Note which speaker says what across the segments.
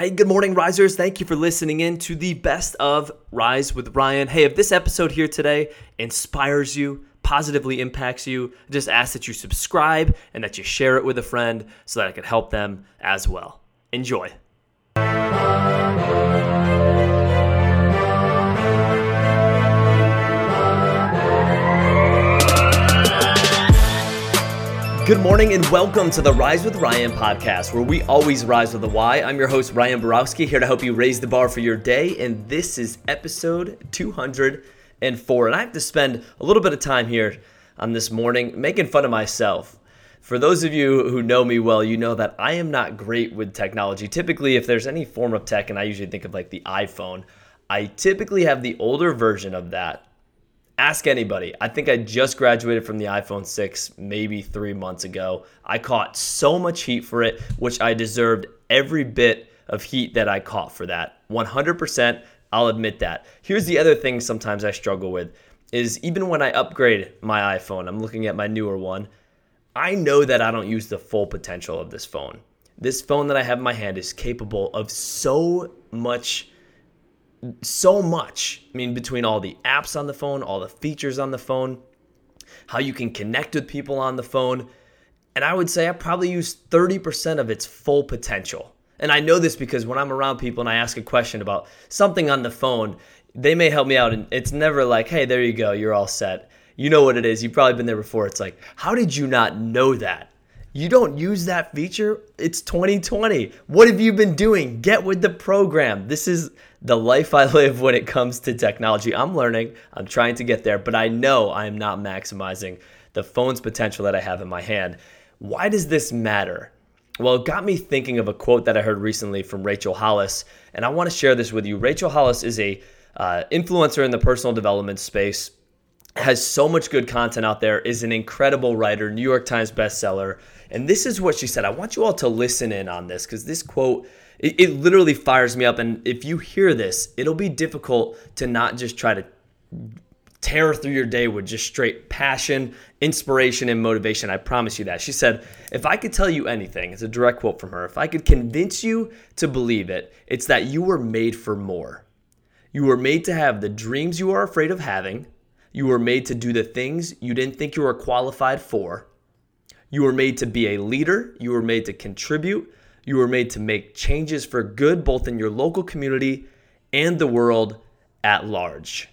Speaker 1: Hey, good morning, risers. Thank you for listening in to the best of Rise with Ryan. Hey, if this episode here today inspires you, positively impacts you, I just ask that you subscribe and that you share it with a friend so that I can help them as well. Enjoy. Good morning and welcome to the Rise with Ryan podcast, where we always rise with a Y. I'm your host, Ryan Borowski, here to help you raise the bar for your day. And this is episode 204. And I have to spend a little bit of time here on this morning making fun of myself. For those of you who know me well, you know that I am not great with technology. Typically, if there's any form of tech, and I usually think of like the iPhone, I typically have the older version of that ask anybody. I think I just graduated from the iPhone 6 maybe three months ago. I caught so much heat for it, which I deserved every bit of heat that I caught for that. 100%, I'll admit that. Here's the other thing sometimes I struggle with is even when I upgrade my iPhone, I'm looking at my newer one, I know that I don't use the full potential of this phone. This phone that I have in my hand is capable of so much so much. I mean, between all the apps on the phone, all the features on the phone, how you can connect with people on the phone. And I would say I probably use 30% of its full potential. And I know this because when I'm around people and I ask a question about something on the phone, they may help me out. And it's never like, hey, there you go, you're all set. You know what it is. You've probably been there before. It's like, how did you not know that? You don't use that feature? It's 2020. What have you been doing? Get with the program. This is the life I live when it comes to technology. I'm learning, I'm trying to get there, but I know I am not maximizing the phone's potential that I have in my hand. Why does this matter? Well, it got me thinking of a quote that I heard recently from Rachel Hollis, and I want to share this with you. Rachel Hollis is a uh, influencer in the personal development space, has so much good content out there, is an incredible writer, New York Times bestseller. And this is what she said. I want you all to listen in on this because this quote it, it literally fires me up. And if you hear this, it'll be difficult to not just try to tear through your day with just straight passion, inspiration, and motivation. I promise you that. She said, If I could tell you anything, it's a direct quote from her, if I could convince you to believe it, it's that you were made for more. You were made to have the dreams you are afraid of having. You were made to do the things you didn't think you were qualified for. You were made to be a leader. You were made to contribute. You were made to make changes for good both in your local community and the world at large.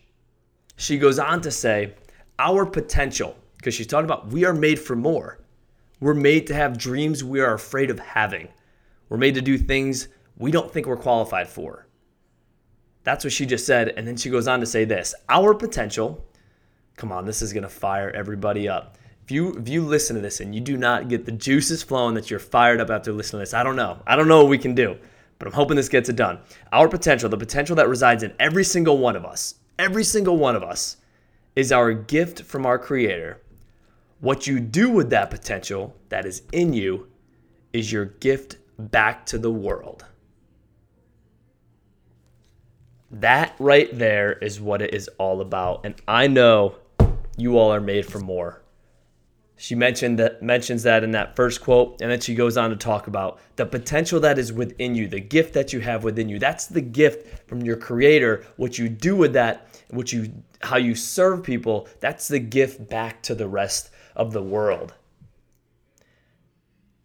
Speaker 1: She goes on to say, Our potential, because she's talking about we are made for more. We're made to have dreams we are afraid of having. We're made to do things we don't think we're qualified for. That's what she just said. And then she goes on to say this Our potential, come on, this is going to fire everybody up. If you if you listen to this and you do not get the juices flowing that you're fired up after listening to this, I don't know. I don't know what we can do, but I'm hoping this gets it done. Our potential, the potential that resides in every single one of us, every single one of us, is our gift from our Creator. What you do with that potential that is in you is your gift back to the world. That right there is what it is all about. And I know you all are made for more. She mentioned that mentions that in that first quote, and then she goes on to talk about the potential that is within you, the gift that you have within you. That's the gift from your creator. What you do with that, what you how you serve people, that's the gift back to the rest of the world.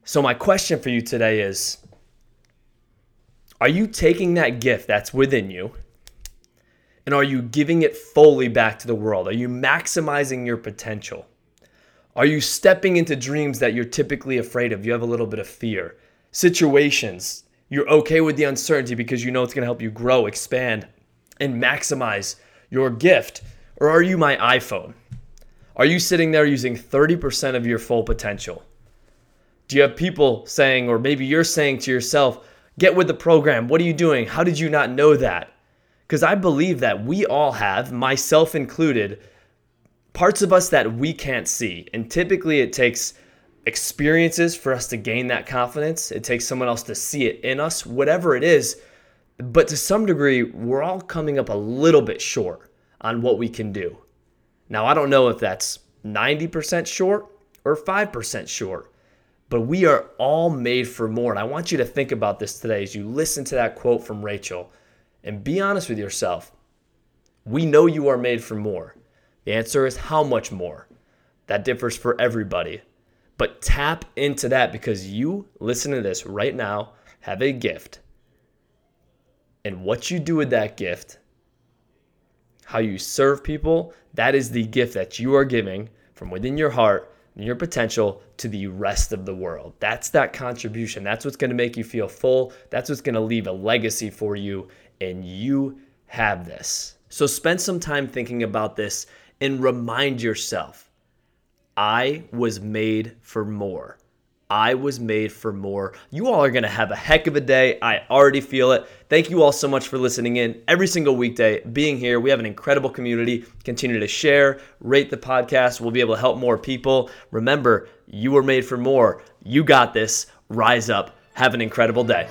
Speaker 1: So my question for you today is are you taking that gift that's within you and are you giving it fully back to the world? Are you maximizing your potential? Are you stepping into dreams that you're typically afraid of? You have a little bit of fear. Situations, you're okay with the uncertainty because you know it's going to help you grow, expand, and maximize your gift. Or are you my iPhone? Are you sitting there using 30% of your full potential? Do you have people saying, or maybe you're saying to yourself, get with the program? What are you doing? How did you not know that? Because I believe that we all have, myself included, parts of us that we can't see. And typically it takes experiences for us to gain that confidence. It takes someone else to see it in us, whatever it is. But to some degree, we're all coming up a little bit short on what we can do. Now, I don't know if that's 90% short or 5% short, but we are all made for more. And I want you to think about this today as you listen to that quote from Rachel and be honest with yourself. We know you are made for more. The answer is how much more? That differs for everybody. But tap into that because you, listen to this right now, have a gift. And what you do with that gift, how you serve people, that is the gift that you are giving from within your heart and your potential to the rest of the world. That's that contribution. That's what's going to make you feel full. That's what's going to leave a legacy for you. And you have this. So spend some time thinking about this and remind yourself I was made for more. I was made for more. You all are going to have a heck of a day. I already feel it. Thank you all so much for listening in every single weekday, being here. We have an incredible community. Continue to share, rate the podcast. We'll be able to help more people. Remember, you were made for more. You got this. Rise up. Have an incredible day.